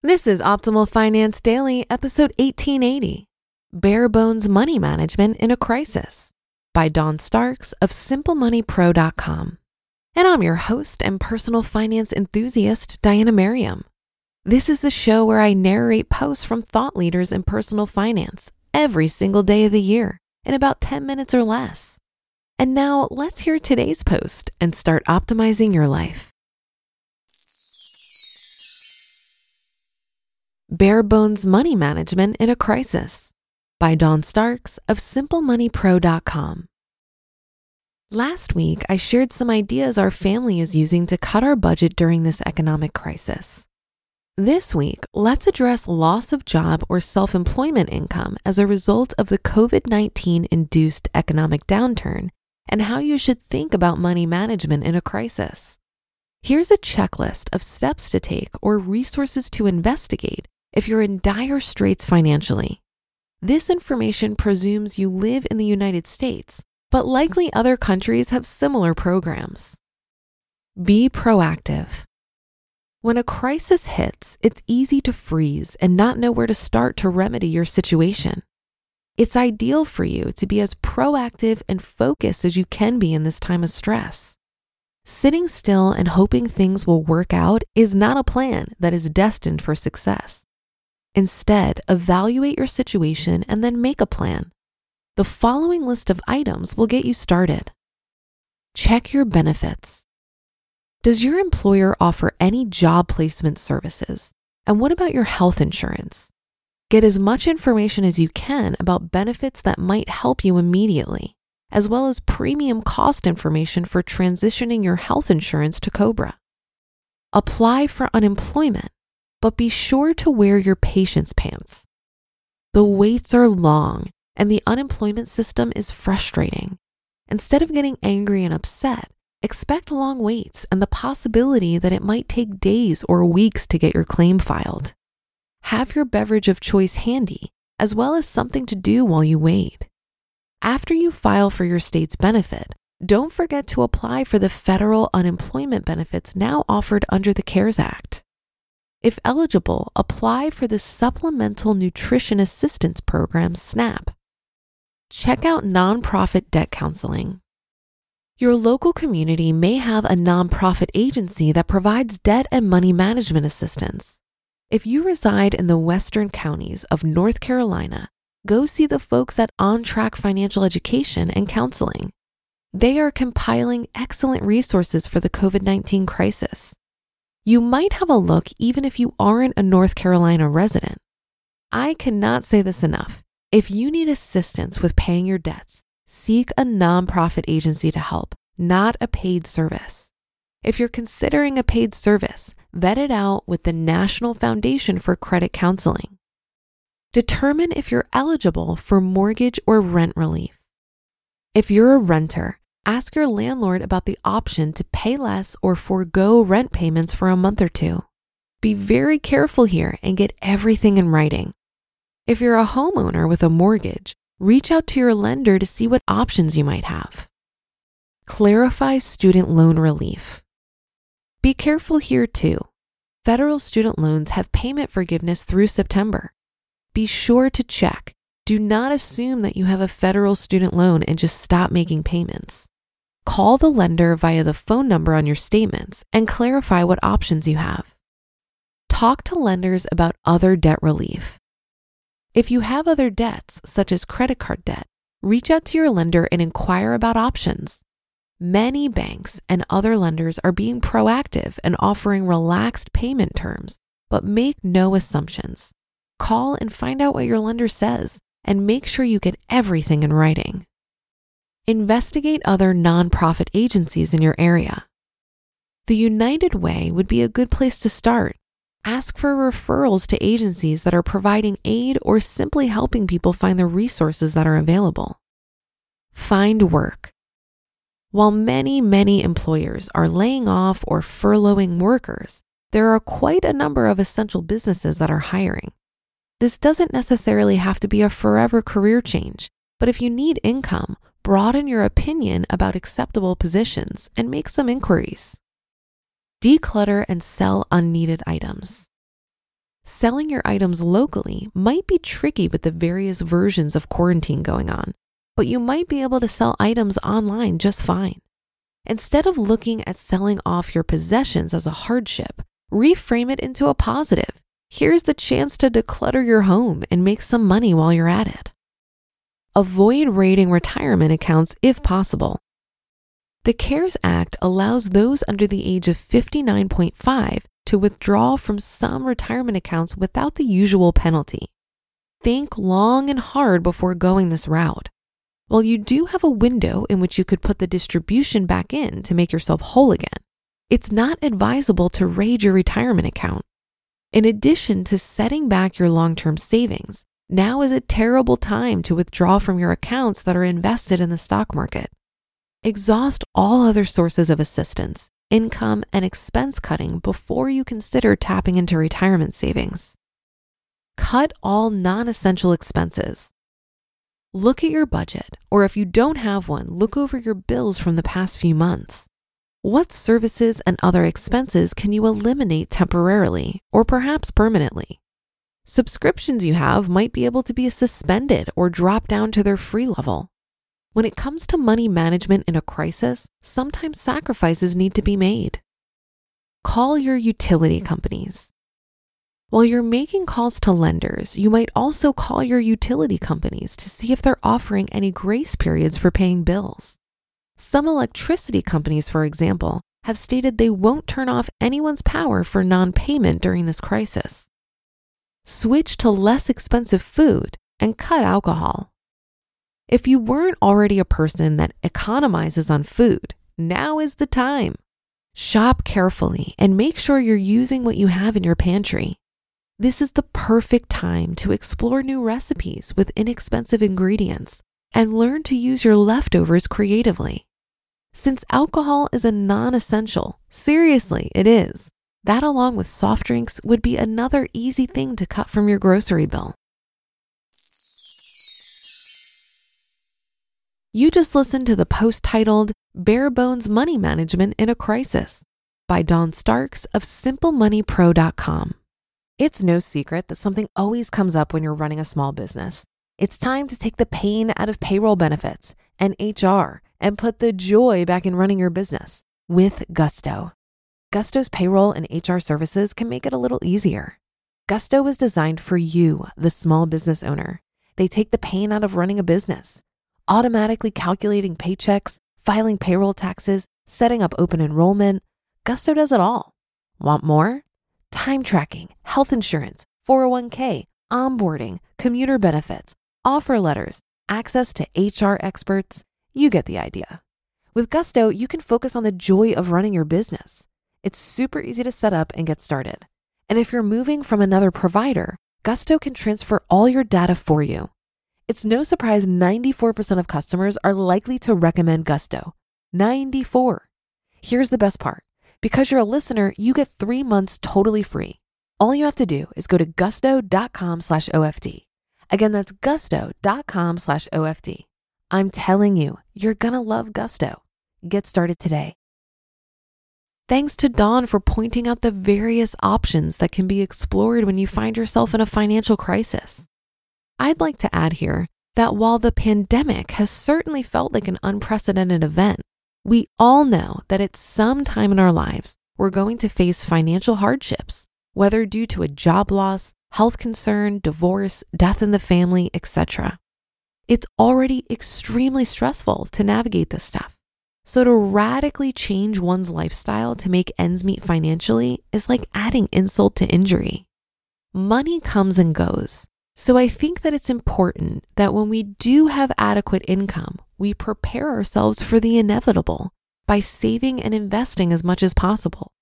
This is Optimal Finance Daily, episode 1880 Bare Bones Money Management in a Crisis by Dawn Starks of SimpleMoneyPro.com. And I'm your host and personal finance enthusiast, Diana Merriam. This is the show where I narrate posts from thought leaders in personal finance every single day of the year in about 10 minutes or less. And now let's hear today's post and start optimizing your life. Bare Bones Money Management in a Crisis by Dawn Starks of SimpleMoneyPro.com. Last week, I shared some ideas our family is using to cut our budget during this economic crisis. This week, let's address loss of job or self employment income as a result of the COVID 19 induced economic downturn and how you should think about money management in a crisis. Here's a checklist of steps to take or resources to investigate if you're in dire straits financially. This information presumes you live in the United States, but likely other countries have similar programs. Be proactive. When a crisis hits, it's easy to freeze and not know where to start to remedy your situation. It's ideal for you to be as proactive and focused as you can be in this time of stress. Sitting still and hoping things will work out is not a plan that is destined for success. Instead, evaluate your situation and then make a plan. The following list of items will get you started. Check your benefits. Does your employer offer any job placement services? And what about your health insurance? Get as much information as you can about benefits that might help you immediately, as well as premium cost information for transitioning your health insurance to Cobra. Apply for unemployment but be sure to wear your patience pants. The waits are long and the unemployment system is frustrating. Instead of getting angry and upset, expect long waits and the possibility that it might take days or weeks to get your claim filed. Have your beverage of choice handy, as well as something to do while you wait. After you file for your state's benefit, don't forget to apply for the federal unemployment benefits now offered under the CARES Act. If eligible, apply for the Supplemental Nutrition Assistance Program SNAP. Check out nonprofit debt counseling. Your local community may have a nonprofit agency that provides debt and money management assistance. If you reside in the western counties of North Carolina, go see the folks at On Track Financial Education and Counseling. They are compiling excellent resources for the COVID 19 crisis you might have a look even if you aren't a North Carolina resident. I cannot say this enough. If you need assistance with paying your debts, seek a nonprofit agency to help, not a paid service. If you're considering a paid service, vet it out with the National Foundation for Credit Counseling. Determine if you're eligible for mortgage or rent relief. If you're a renter, ask your landlord about the option to pay less or forego rent payments for a month or two. Be very careful here and get everything in writing. If you're a homeowner with a mortgage, reach out to your lender to see what options you might have. Clarify student loan relief. Be careful here too. Federal student loans have payment forgiveness through September. Be sure to check. Do not assume that you have a federal student loan and just stop making payments call the lender via the phone number on your statements and clarify what options you have. Talk to lenders about other debt relief. If you have other debts, such as credit card debt, reach out to your lender and inquire about options. Many banks and other lenders are being proactive and offering relaxed payment terms, but make no assumptions. Call and find out what your lender says and make sure you get everything in writing investigate other nonprofit agencies in your area. The United Way would be a good place to start. Ask for referrals to agencies that are providing aid or simply helping people find the resources that are available. Find work. While many, many employers are laying off or furloughing workers, there are quite a number of essential businesses that are hiring. This doesn't necessarily have to be a forever career change, but if you need income broaden your opinion about acceptable positions and make some inquiries. Declutter and sell unneeded items. selling your items locally might be tricky with the various versions of quarantine going on, but you might be able to sell items online just fine. Instead of looking at selling off your possessions as a hardship, reframe it into a positive. Here's the chance to declutter your home and make some money while you're at it. Avoid raiding retirement accounts if possible. The CARES Act allows those under the age of 59.5 to withdraw from some retirement accounts without the usual penalty. Think long and hard before going this route. While you do have a window in which you could put the distribution back in to make yourself whole again, it's not advisable to raid your retirement account. In addition to setting back your long term savings, now is a terrible time to withdraw from your accounts that are invested in the stock market. Exhaust all other sources of assistance, income, and expense cutting before you consider tapping into retirement savings. Cut all non essential expenses. Look at your budget, or if you don't have one, look over your bills from the past few months. What services and other expenses can you eliminate temporarily or perhaps permanently? Subscriptions you have might be able to be suspended or drop down to their free level. When it comes to money management in a crisis, sometimes sacrifices need to be made. Call your utility companies. While you're making calls to lenders, you might also call your utility companies to see if they're offering any grace periods for paying bills. Some electricity companies, for example, have stated they won't turn off anyone's power for non payment during this crisis. Switch to less expensive food and cut alcohol. If you weren't already a person that economizes on food, now is the time. Shop carefully and make sure you're using what you have in your pantry. This is the perfect time to explore new recipes with inexpensive ingredients and learn to use your leftovers creatively. Since alcohol is a non essential, seriously, it is, that along with soft drinks would be another easy thing to cut from your grocery bill. You just listened to the post titled Bare Bones Money Management in a Crisis by Dawn Starks of SimpleMoneyPro.com. It's no secret that something always comes up when you're running a small business. It's time to take the pain out of payroll benefits and HR and put the joy back in running your business with Gusto. Gusto's payroll and HR services can make it a little easier. Gusto was designed for you, the small business owner. They take the pain out of running a business automatically calculating paychecks, filing payroll taxes, setting up open enrollment. Gusto does it all. Want more? Time tracking, health insurance, 401k, onboarding, commuter benefits, offer letters, access to HR experts. You get the idea. With Gusto, you can focus on the joy of running your business. It's super easy to set up and get started. And if you're moving from another provider, Gusto can transfer all your data for you it's no surprise 94% of customers are likely to recommend Gusto. 94. Here's the best part. Because you're a listener, you get three months totally free. All you have to do is go to gusto.com slash OFD. Again, that's gusto.com slash OFD. I'm telling you, you're gonna love Gusto. Get started today. Thanks to Dawn for pointing out the various options that can be explored when you find yourself in a financial crisis. I'd like to add here that while the pandemic has certainly felt like an unprecedented event, we all know that at some time in our lives, we're going to face financial hardships, whether due to a job loss, health concern, divorce, death in the family, etc. It's already extremely stressful to navigate this stuff. So, to radically change one's lifestyle to make ends meet financially is like adding insult to injury. Money comes and goes, so I think that it's important that when we do have adequate income, we prepare ourselves for the inevitable by saving and investing as much as possible.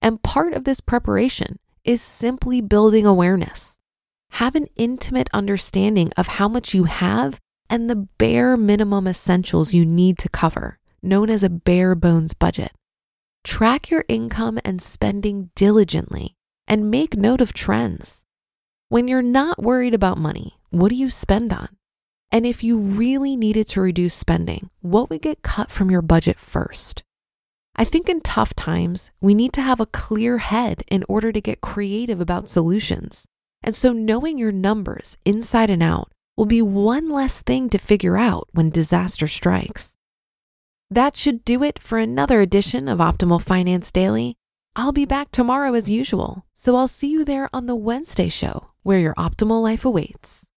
And part of this preparation is simply building awareness. Have an intimate understanding of how much you have and the bare minimum essentials you need to cover, known as a bare bones budget. Track your income and spending diligently and make note of trends. When you're not worried about money, what do you spend on? And if you really needed to reduce spending, what would get cut from your budget first? I think in tough times, we need to have a clear head in order to get creative about solutions. And so knowing your numbers inside and out will be one less thing to figure out when disaster strikes. That should do it for another edition of Optimal Finance Daily. I'll be back tomorrow as usual, so I'll see you there on the Wednesday show where your optimal life awaits.